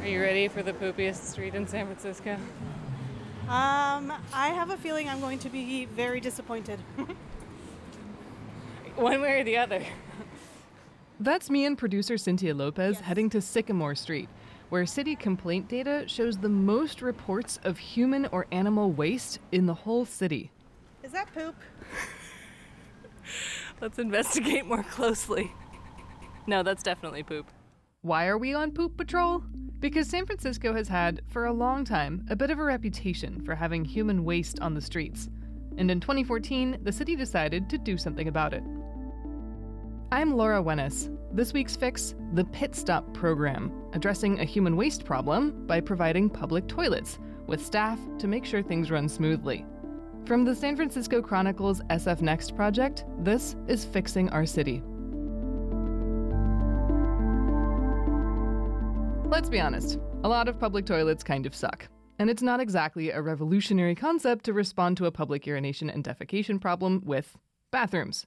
Are you ready for the poopiest street in San Francisco? Um, I have a feeling I'm going to be very disappointed. One way or the other. That's me and producer Cynthia Lopez heading to Sycamore Street, where city complaint data shows the most reports of human or animal waste in the whole city. Is that poop? Let's investigate more closely. No, that's definitely poop. Why are we on Poop Patrol? Because San Francisco has had, for a long time, a bit of a reputation for having human waste on the streets. And in 2014, the city decided to do something about it. I'm Laura Wenus. This week's fix the Pit Stop program, addressing a human waste problem by providing public toilets with staff to make sure things run smoothly. From the San Francisco Chronicle's SF Next project, this is Fixing Our City. Let's be honest, a lot of public toilets kind of suck. And it's not exactly a revolutionary concept to respond to a public urination and defecation problem with bathrooms.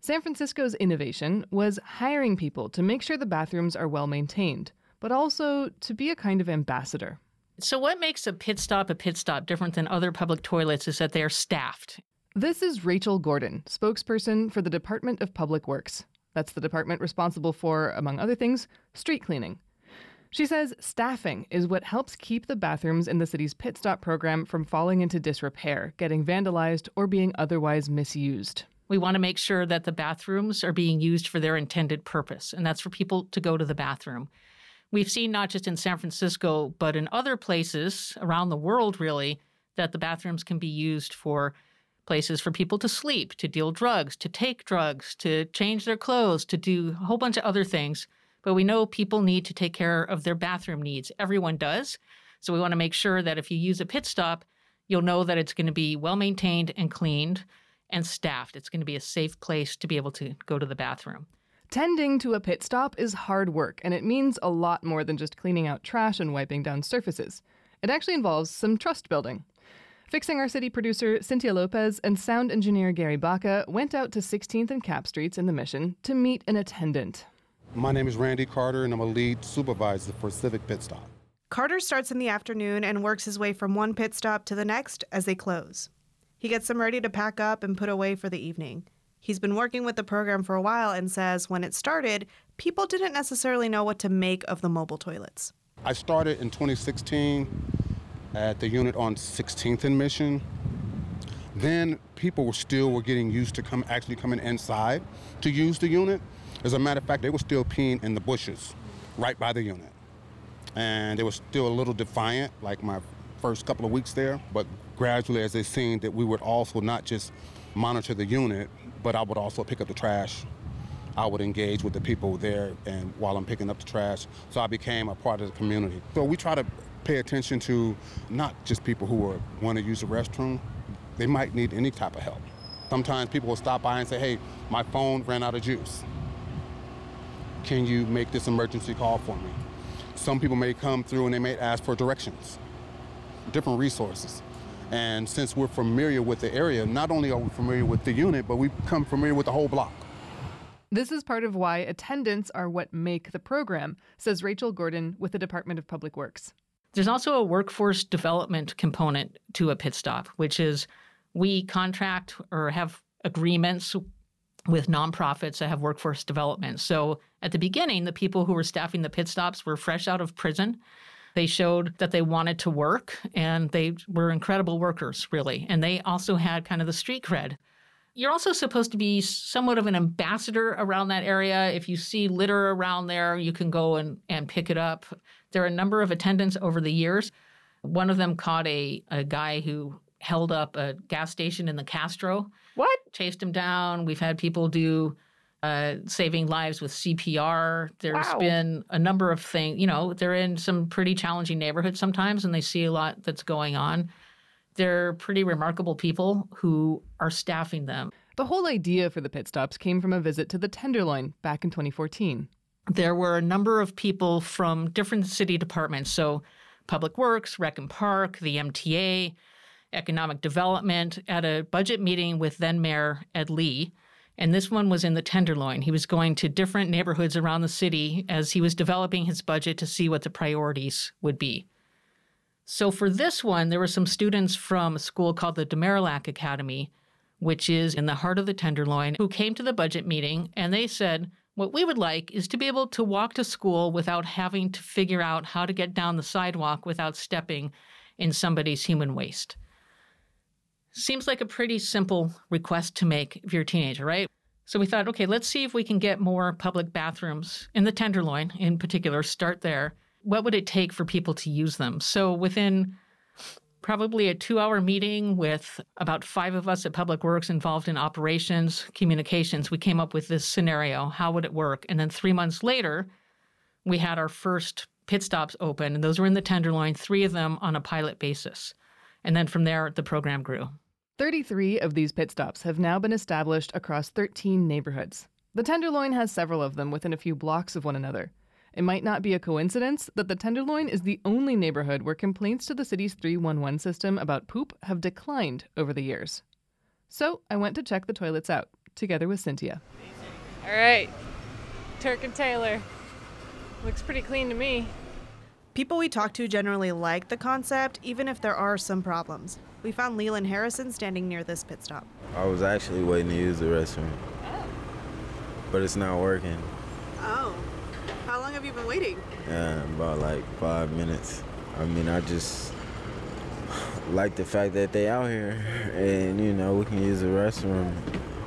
San Francisco's innovation was hiring people to make sure the bathrooms are well maintained, but also to be a kind of ambassador. So, what makes a pit stop a pit stop different than other public toilets is that they are staffed. This is Rachel Gordon, spokesperson for the Department of Public Works. That's the department responsible for, among other things, street cleaning. She says staffing is what helps keep the bathrooms in the city's pit stop program from falling into disrepair, getting vandalized, or being otherwise misused. We want to make sure that the bathrooms are being used for their intended purpose, and that's for people to go to the bathroom. We've seen not just in San Francisco, but in other places around the world, really, that the bathrooms can be used for places for people to sleep, to deal drugs, to take drugs, to change their clothes, to do a whole bunch of other things. But we know people need to take care of their bathroom needs. Everyone does. So we want to make sure that if you use a pit stop, you'll know that it's going to be well maintained and cleaned and staffed. It's going to be a safe place to be able to go to the bathroom. Tending to a pit stop is hard work, and it means a lot more than just cleaning out trash and wiping down surfaces. It actually involves some trust building. Fixing Our City producer Cynthia Lopez and sound engineer Gary Baca went out to 16th and Capp Streets in the Mission to meet an attendant. My name is Randy Carter, and I'm a lead supervisor for Civic Pit Stop. Carter starts in the afternoon and works his way from one pit stop to the next as they close. He gets them ready to pack up and put away for the evening. He's been working with the program for a while and says when it started, people didn't necessarily know what to make of the mobile toilets. I started in 2016 at the unit on 16th and Mission. Then people were still were getting used to come actually coming inside to use the unit. As a matter of fact, they were still peeing in the bushes right by the unit. And they were still a little defiant, like my first couple of weeks there. But gradually, as they seen that we would also not just monitor the unit, but I would also pick up the trash. I would engage with the people there and while I'm picking up the trash. So I became a part of the community. So we try to pay attention to not just people who are, want to use the restroom. They might need any type of help. Sometimes people will stop by and say, hey, my phone ran out of juice. Can you make this emergency call for me? Some people may come through and they may ask for directions, different resources. And since we're familiar with the area, not only are we familiar with the unit, but we become familiar with the whole block. This is part of why attendants are what make the program, says Rachel Gordon with the Department of Public Works. There's also a workforce development component to a pit stop, which is we contract or have agreements with nonprofits that have workforce development. So at the beginning, the people who were staffing the pit stops were fresh out of prison. They showed that they wanted to work and they were incredible workers, really. And they also had kind of the street cred. You're also supposed to be somewhat of an ambassador around that area. If you see litter around there, you can go and, and pick it up. There are a number of attendants over the years. One of them caught a, a guy who held up a gas station in the Castro. What? Chased him down. We've had people do uh, saving lives with CPR. There's Wow. been a number of things. You know, they're in some pretty challenging neighborhoods sometimes, and they see a lot that's going on. They're pretty remarkable people who are staffing them. The whole idea for the pit stops came from a visit to the Tenderloin back in 2014. there were a number of people from different city departments. So, Public Works, Rec and Park, the MTA, Economic Development, at a budget meeting with then Mayor Ed Lee. And this one was in the Tenderloin. He was going to different neighborhoods around the city as he was developing his budget to see what the priorities would be. So, for this one, there were some students from a school called the De Marillac Academy, which is in the heart of the Tenderloin, who came to the budget meeting and they said, What we would like is to be able to walk to school without having to figure out how to get down the sidewalk without stepping in somebody's human waste. Seems like a pretty simple request to make if you're a teenager, right? So we thought, okay, let's see if we can get more public bathrooms in the Tenderloin in particular, start there. What would it take for people to use them? So within probably a two hour meeting with about five of us at Public Works involved in operations, communications, we came up with this scenario. How would it work? And then three months later, we had our first pit stops open, and those were in the Tenderloin, three of them on a pilot basis. And then from there, the program grew. 33 of these pit stops have now been established across 13 neighborhoods. The Tenderloin has several of them within a few blocks of one another. It might not be a coincidence that the Tenderloin is the only neighborhood where complaints to the city's 311 system about poop have declined over the years. So I went to check the toilets out, together with Cynthia. All right, Turk and Taylor. Looks pretty clean to me. People we talk to generally like the concept, even if there are some problems. We found Leland Harrison standing near this pit stop. I was actually waiting to use the restroom, oh. but it's not working. Oh. How long have you been waiting? Yeah, about like five minutes. I mean, I just like the fact that they out here, and you know we can use the restroom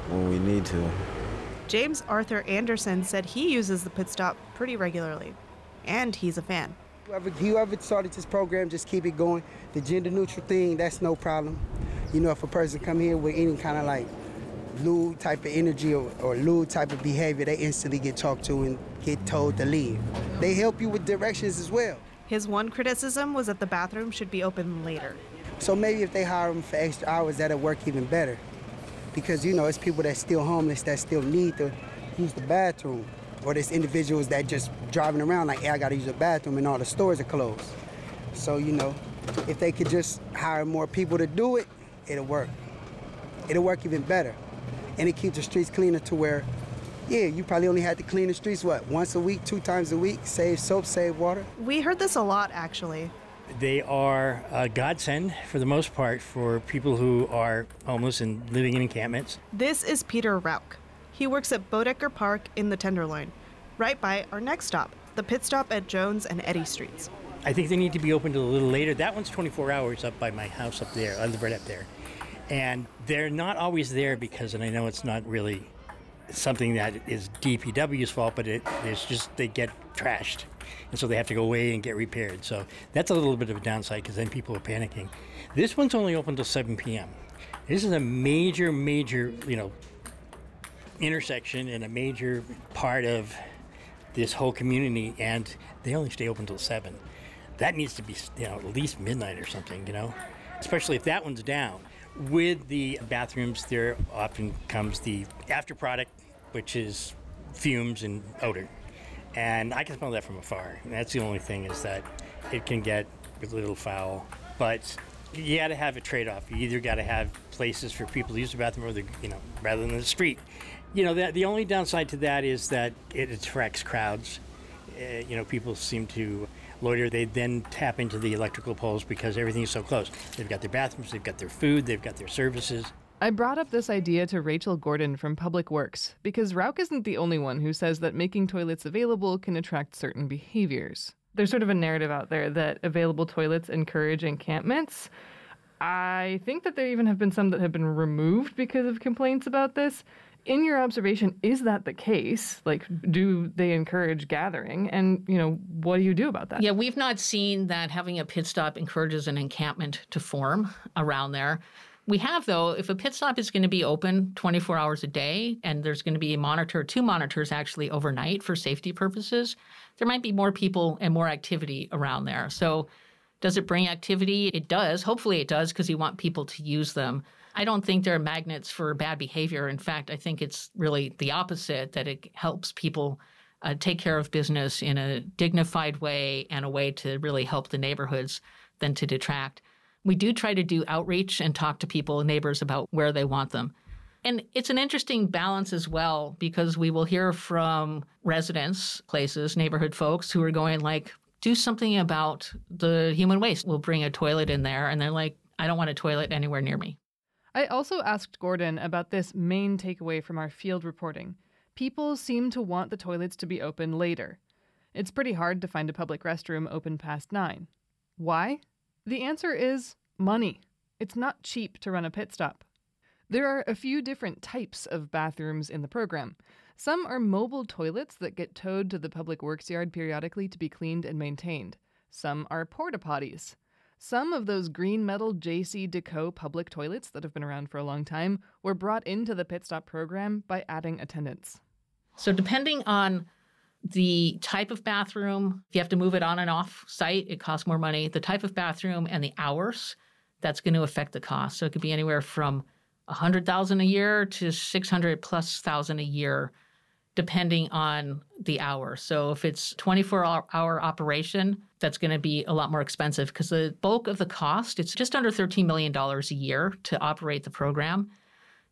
when we need to. James Arthur Anderson said he uses the pit stop pretty regularly, and he's a fan. Whoever, whoever started this program, just keep it going. The gender neutral thing, that's no problem. You know, if a person come here with any kind of like lewd type of energy or, or lewd type of behavior, they instantly get talked to and get told to leave. They help you with directions as well. His one criticism was that the bathroom should be open later. So maybe if they hire them for extra hours, that'll work even better. Because, you know, it's people that's still homeless that still need to use the bathroom. Or there's individuals that just driving around like, hey, I gotta use a bathroom and all the stores are closed. So, you know, if they could just hire more people to do it, it'll work. It'll work even better. And it keeps the streets cleaner to where, yeah, you probably only had to clean the streets, what, once a week, two times a week, save soap, save water. We heard this a lot, actually. They are a godsend for the most part for people who are homeless and living in encampments. This is Peter Rauch. He works at Boedeker Park in the Tenderloin, right by our next stop, the pit stop at Jones and Eddy Streets. I think they need to be opened a little later. That one's 24 hours up by my house up there. I live right up there. And they're not always there because, and I know it's not really something that is DPW's fault, but it, it's just they get trashed. And so they have to go away and get repaired. So that's a little bit of a downside because then people are panicking. This one's only open till 7 p.m. This is a major, major, you know, intersection and a major part of this whole community, and they only stay open till 7. That needs to be, you know, at least midnight or something, you know, especially if that one's down. With the bathrooms, there often comes the after product, which is fumes and odor. And I can smell that from afar. And that's the only thing is that it can get a little foul. But you got to have a trade-off. You either got to have places for people to use the bathroom, or the you know, rather than the street. You know, that the only downside to that is that it attracts crowds. Uh, you know, people seem to loiter. They then tap into the electrical poles because everything's so close. They've got their bathrooms, they've got their food, they've got their services. I brought up this idea to Rachel Gordon from Public Works because Rauch isn't the only one who says that making toilets available can attract certain behaviors. There's sort of a narrative out there that available toilets encourage encampments. I think that there even have been some that have been removed because of complaints about this. In your observation, is that the case? Like, do they encourage gathering? And, you know, what do you do about that? Yeah, we've not seen that having a pit stop encourages an encampment to form around there. We have, though, if a pit stop is going to be open 24 hours a day and there's going to be a monitor, two monitors actually overnight for safety purposes, there might be more people and more activity around there. So, does it bring activity? It does. Hopefully, it does because you want people to use them. I don't think they're magnets for bad behavior. In fact, I think it's really the opposite that it helps people uh, take care of business in a dignified way and a way to really help the neighborhoods than to detract. We do try to do outreach and talk to people, neighbors, about where they want them. And it's an interesting balance as well because we will hear from residents, places, neighborhood folks who are going like, do something about the human waste. We'll bring a toilet in there and they're like, I don't want a toilet anywhere near me. I also asked Gordon about this main takeaway from our field reporting. People seem to want the toilets to be open later. It's pretty hard to find a public restroom open past 9. Why? The answer is money. It's not cheap to run a pit stop. There are a few different types of bathrooms in the program. Some are mobile toilets that get towed to the public works yard periodically to be cleaned and maintained. Some are porta potties. Some of those green metal JCDecaux public toilets that have been around for a long time were brought into the pit stop program by adding attendants. So, depending on the type of bathroom, if you have to move it on and off site, it costs more money. The type of bathroom and the hours, that's going to affect the cost. So it could be anywhere from 100,000 a year to 600 plus thousand a year depending on the hour. So if it's 24 hour operation, that's going to be a lot more expensive because the bulk of the cost, it's just under $13 million a year to operate the program.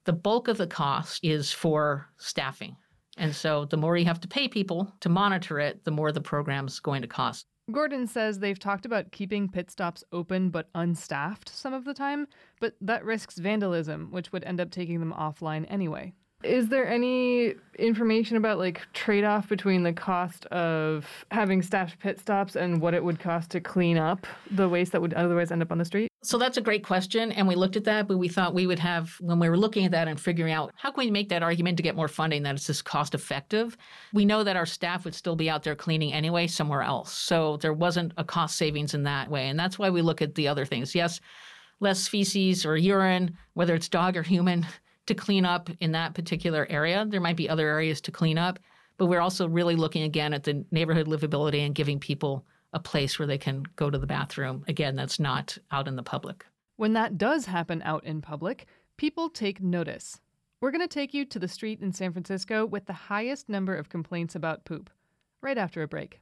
The bulk of the cost is for staffing. And so the more you have to pay people to monitor it, the more the program's going to cost. Gordon says they've talked about keeping pit stops open but unstaffed some of the time, but that risks vandalism, which would end up taking them offline anyway. Is there any information about like trade off between the cost of having staffed pit stops and what it would cost to clean up the waste that would otherwise end up on the street? So that's a great question. And we looked at that, but we thought we would have, when we were looking at that and figuring out how can we make that argument to get more funding that it's just cost effective, we know that our staff would still be out there cleaning anyway somewhere else. So there wasn't a cost savings in that way. And that's why we look at the other things. Yes, less feces or urine, whether it's dog or human, to clean up in that particular area. There might be other areas to clean up, but we're also really looking again at the neighborhood livability and giving people a place where they can go to the bathroom. Again, that's not out in the public. When that does happen out in public, people take notice. We're going to take you to the street in San Francisco with the highest number of complaints about poop, right after a break.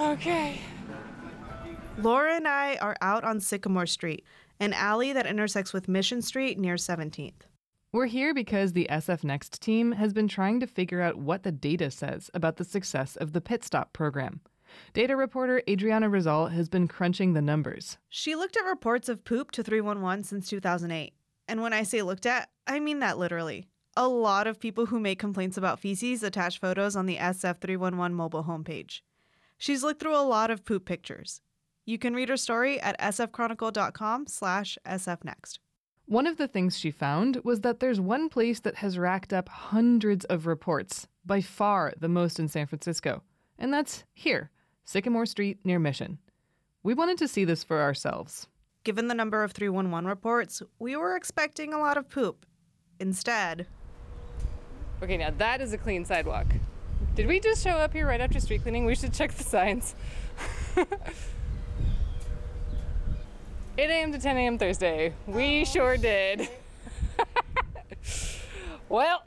Okay. Laura and I are out on Sycamore Street, an alley that intersects with Mission Street near 17th. We're here because the SF Next team has been trying to figure out what the data says about the success of the pit stop program. Data reporter Adriana Rezal has been crunching the numbers. She looked at reports of poop to 311 since 2008. And when I say looked at, I mean that literally. A lot of people who make complaints about feces attach photos on the SF 311 mobile homepage. She's looked through a lot of poop pictures. You can read her story at sfchronicle.com slash sfnext. One of the things she found was that there's one place that has racked up hundreds of reports, by far the most in San Francisco, and that's here, Sycamore Street near Mission. We wanted to see this for ourselves. Given the number of 311 reports, we were expecting a lot of poop. Instead, Okay, now that is a clean sidewalk. Did we just show up here right after street cleaning? We should check the signs. 8 a.m. to 10 a.m. Thursday. We oh, sure did. well,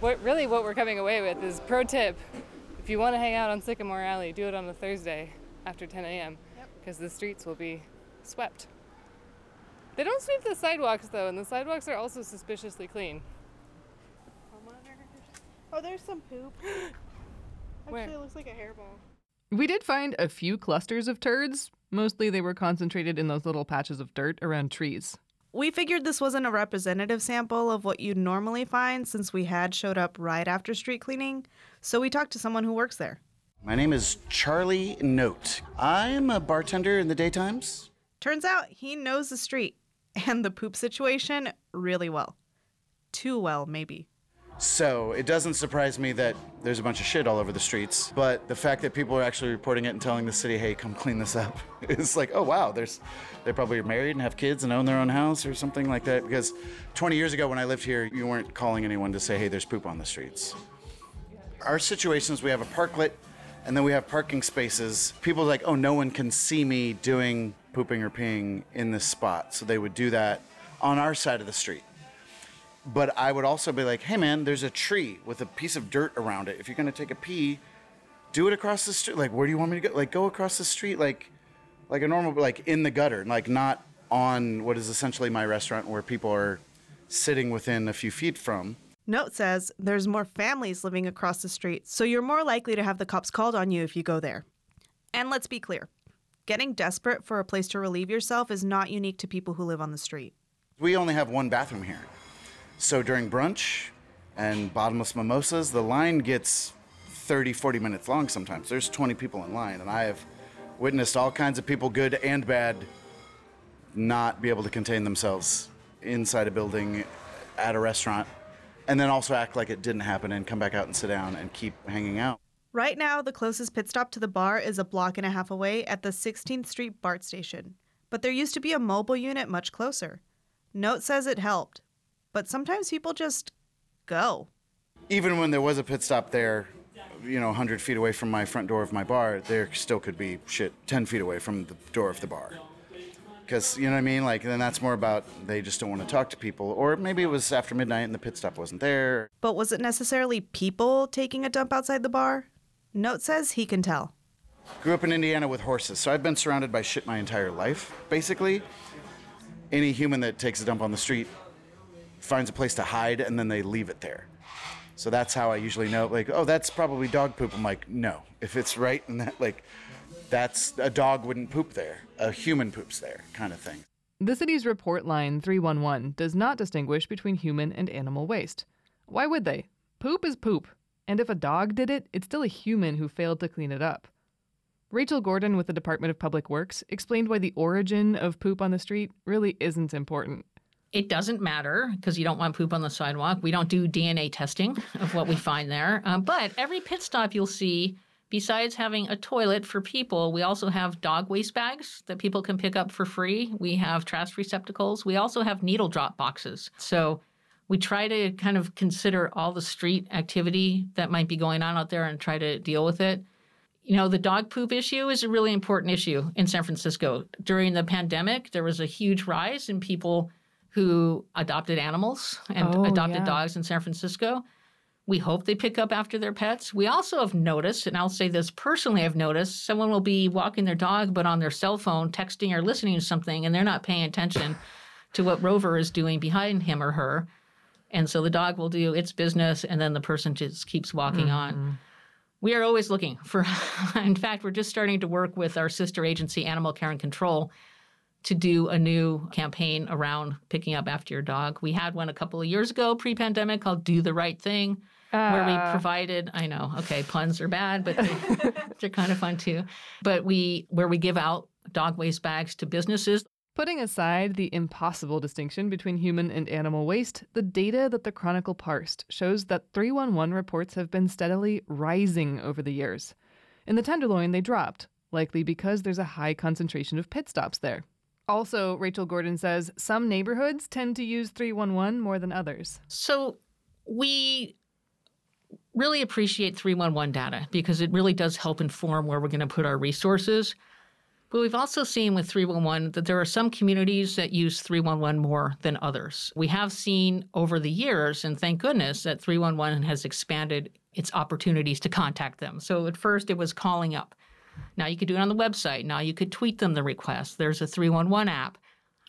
what really what we're coming away with is pro tip: if you want to hang out on Sycamore Alley, do it on a Thursday after 10 a.m. because the streets will be swept. They don't sweep the sidewalks though, and the sidewalks are also suspiciously clean. Oh, there's some poop. Where? Actually, it looks like a hairball. We did find a few clusters of turds. Mostly they were concentrated in those little patches of dirt around trees. We figured this wasn't a representative sample of what you'd normally find since we had showed up right after street cleaning, so we talked to someone who works there. My name is Charlie Note. I'm a bartender in the daytimes. Turns out he knows the street and the poop situation really well. Too well, maybe. So it doesn't surprise me that there's a bunch of shit all over the streets, but the fact that people are actually reporting it and telling the city, "Hey, come clean this up," is like, oh wow, there's they probably are married and have kids and own their own house or something like that. Because 20 years ago when I lived here, you weren't calling anyone to say, "Hey, there's poop on the streets." Our situations, we have a parklet, and then we have parking spaces. People are like, oh, no one can see me doing pooping or peeing in this spot, so they would do that on our side of the street but I would also be like, hey man, there's a tree with a piece of dirt around it. If you're gonna take a pee, do it across the street. Like, where do you want me to go? Like, go across the street, like, like a normal, like in the gutter, like not on what is essentially my restaurant where people are sitting within a few feet from. Note says there's more families living across the street, so you're more likely to have the cops called on you if you go there. And let's be clear getting desperate for a place to relieve yourself is not unique to people who live on the street. We only have one bathroom here. So during brunch and bottomless mimosas, the line gets 30, 40 minutes long sometimes. There's 20 people in line, and I have witnessed all kinds of people, good and bad, not be able to contain themselves inside a building at a restaurant, and then also act like it didn't happen and come back out and sit down and keep hanging out. Right now, the closest pit stop to the bar is a block and a half away at the 16th Street BART station. But there used to be a mobile unit much closer. Note says it helped, but sometimes people just go. Even when there was a pit stop there, you know, 100 feet away from my front door of my bar, there still could be shit 10 feet away from the door of the bar. Because, you know what I mean? Like, then that's more about they just don't want to talk to people. Or maybe it was after midnight and the pit stop wasn't there. But was it necessarily people taking a dump outside the bar? Note says he can tell. Grew up in Indiana with horses, so I've been surrounded by shit my entire life, basically. Any human that takes a dump on the street finds a place to hide and then they leave it there. So that's how I usually know, like, oh, that's probably dog poop. I'm like, no. If it's right and that, like, that's a dog wouldn't poop there. A human poops there, kind of thing. The city's report line 311 does not distinguish between human and animal waste. Why would they? Poop is poop. And if a dog did it, it's still a human who failed to clean it up. Rachel Gordon with the Department of Public Works explained why the origin of poop on the street really isn't important. It doesn't matter because you don't want poop on the sidewalk. We don't do DNA testing of what we find there. Um, but every pit stop you'll see, besides having a toilet for people, we also have dog waste bags that people can pick up for free. We have trash receptacles. We also have needle drop boxes. So we try to kind of consider all the street activity that might be going on out there and try to deal with it. You know, the dog poop issue is a really important issue in San Francisco. During the pandemic, there was a huge rise in people who adopted animals and Oh, adopted yeah. dogs in San Francisco. We hope they pick up after their pets. We also have noticed, and I'll say this personally, I've noticed someone will be walking their dog, but on their cell phone, texting or listening to something, and they're not paying attention to what Rover is doing behind him or her. And so the dog will do its business, and then the person just keeps walking on. Mm-hmm. We are always looking for, in fact, we're just starting to work with our sister agency, Animal Care and Control, to do a new campaign around picking up after your dog. We had one a couple of years ago, pre pandemic, called Do the Right Thing, where we ah. provided, I know, okay, puns are bad, but they, they're kind of fun too. But we, where we give out dog waste bags to businesses. Putting aside the impossible distinction between human and animal waste, the data that the Chronicle parsed shows that 311 reports have been steadily rising over the years. In the Tenderloin, they dropped, likely because there's a high concentration of pit stops there. Also, Rachel Gordon says some neighborhoods tend to use 311 more than others. So we really appreciate 311 data because it really does help inform where we're going to put our resources. But we've also seen with 311 that there are some communities that use 311 more than others. We have seen over the years, and thank goodness, that 311 has expanded its opportunities to contact them. So at first it was calling up. Now you could do it on the website. Now you could tweet them the request. There's a 311 app.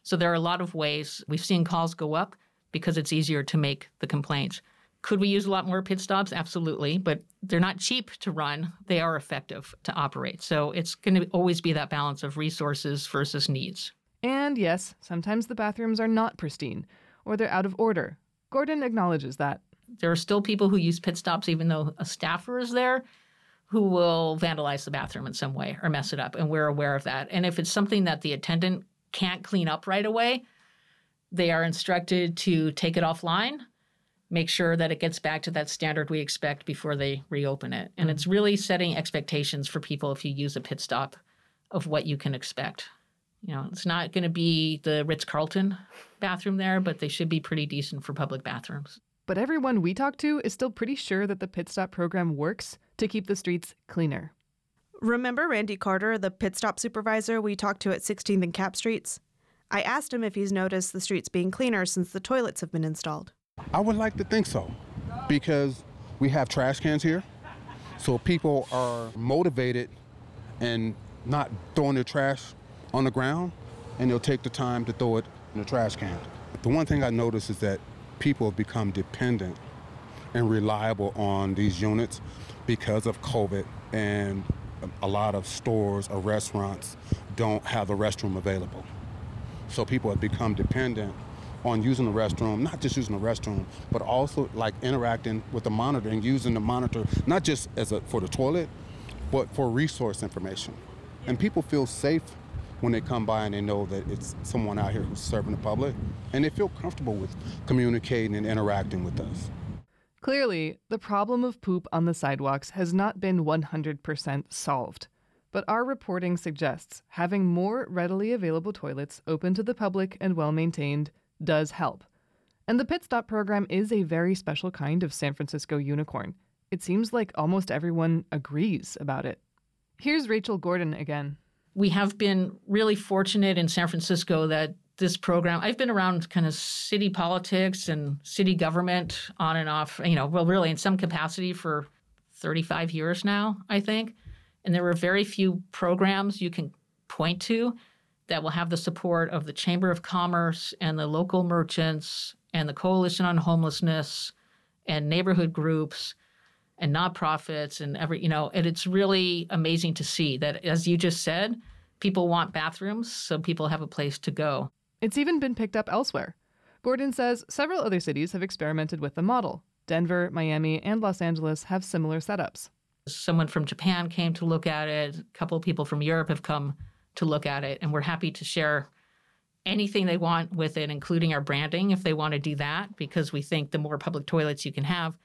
So there are a lot of ways we've seen calls go up because it's easier to make the complaints. Could we use a lot more pit stops? Absolutely, but they're not cheap to run. They are effective to operate. So it's going to always be that balance of resources versus needs. And yes, sometimes the bathrooms are not pristine or they're out of order. Gordon acknowledges that. There are still people who use pit stops even though a staffer is there who will vandalize the bathroom in some way or mess it up. And we're aware of that. And if it's something that the attendant can't clean up right away, they are instructed to take it offline, make sure that it gets back to that standard we expect before they reopen it. And it's mm. really setting expectations for people if you use a pit stop of what you can expect. You know, it's not going to be the Ritz Carlton bathroom there, but they should be pretty decent for public bathrooms. But everyone we talk to is still pretty sure that the pit stop program works to keep the streets cleaner. Remember Randy Carter, the pit stop supervisor we talked to at 16th and Capp Streets? I asked him if he's noticed the streets being cleaner since the toilets have been installed. I would like to think so because we have trash cans here. So people are motivated and not throwing their trash on the ground and they'll take the time to throw it in the trash can. The one thing I noticed is that people have become dependent and reliable on these units because of COVID and a lot of stores or restaurants don't have a restroom available. So people have become dependent on using the restroom, not just using the restroom, but also like interacting with the monitor and using the monitor not just as a, for the toilet, but for resource information. And people feel safe when they come by and they know that it's someone out here who's serving the public, and they feel comfortable with communicating and interacting with us. Clearly, the problem of poop on the sidewalks has not been 100% solved. But our reporting suggests having more readily available toilets open to the public and well maintained does help. And the Pit Stop program is a very special kind of San Francisco unicorn. It seems like almost everyone agrees about it. Here's Rachel Gordon again we have been really fortunate in San Francisco that this program, I've been around kind of city politics and city government on and off, you know, well, really in some capacity for 35 years now, I think. And there were very few programs you can point to that will have the support of the Chamber of Commerce and the local merchants and the Coalition on Homelessness and neighborhood groups and nonprofits and every you know and it's really amazing to see that as you just said people want bathrooms so people have a place to go it's even been picked up elsewhere gordon says several other cities have experimented with the model denver miami and los angeles have similar setups someone from japan came to look at it a couple of people from europe have come to look at it and we're happy to share anything they want with it including our branding if they want to do that because we think the more public toilets you can have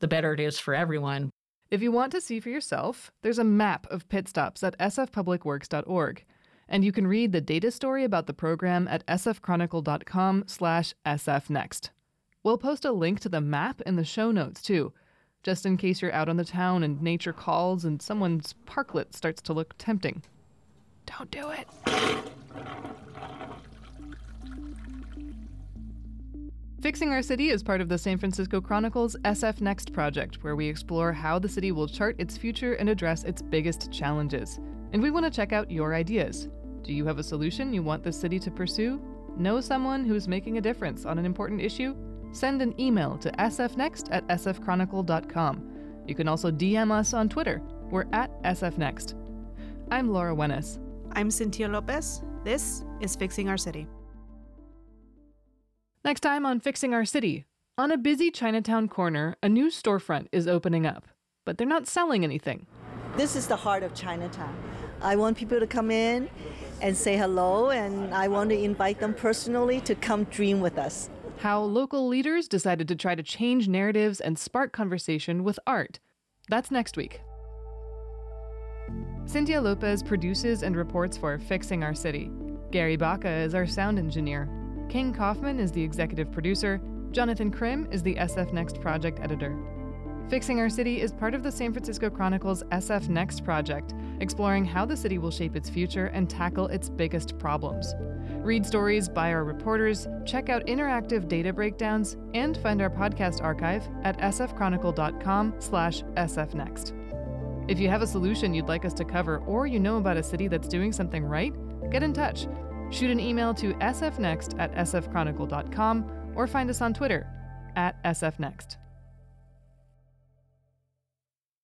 the better it is for everyone. If you want to see for yourself, there's a map of pit stops at sfpublicworks.org. And you can read the data story about the program at sfchronicle.com slash sfnext. We'll post a link to the map in the show notes, too, just in case you're out on the town and nature calls and someone's parklet starts to look tempting. Don't do it. Fixing Our City is part of the San Francisco Chronicle's SF Next project, where we explore how the city will chart its future and address its biggest challenges. And we want to check out your ideas. Do you have a solution you want the city to pursue? Know someone who's making a difference on an important issue? Send an email to sfnext at sfchronicle.com. You can also DM us on Twitter. We're at sfnext. I'm Laura Wenus. I'm Cynthia Lopez. This is Fixing Our City. Next time on Fixing Our City. On a busy Chinatown corner, a new storefront is opening up, but they're not selling anything. This is the heart of Chinatown. I want people to come in and say hello, and I want to invite them personally to come dream with us. How local leaders decided to try to change narratives and spark conversation with art. That's next week. Cynthia Lopez produces and reports for Fixing Our City. Gary Baca is our sound engineer. King Kaufman is the executive producer. Jonathan Krim is the SF Next project editor. Fixing Our City is part of the San Francisco Chronicle's SF Next project, exploring how the city will shape its future and tackle its biggest problems. Read stories by our reporters, check out interactive data breakdowns, and find our podcast archive at sfchronicle.com slash sfnext. If you have a solution you'd like us to cover or you know about a city that's doing something right, get in touch Shoot an email to sfnext at sfchronicle.com or find us on Twitter at sfnext.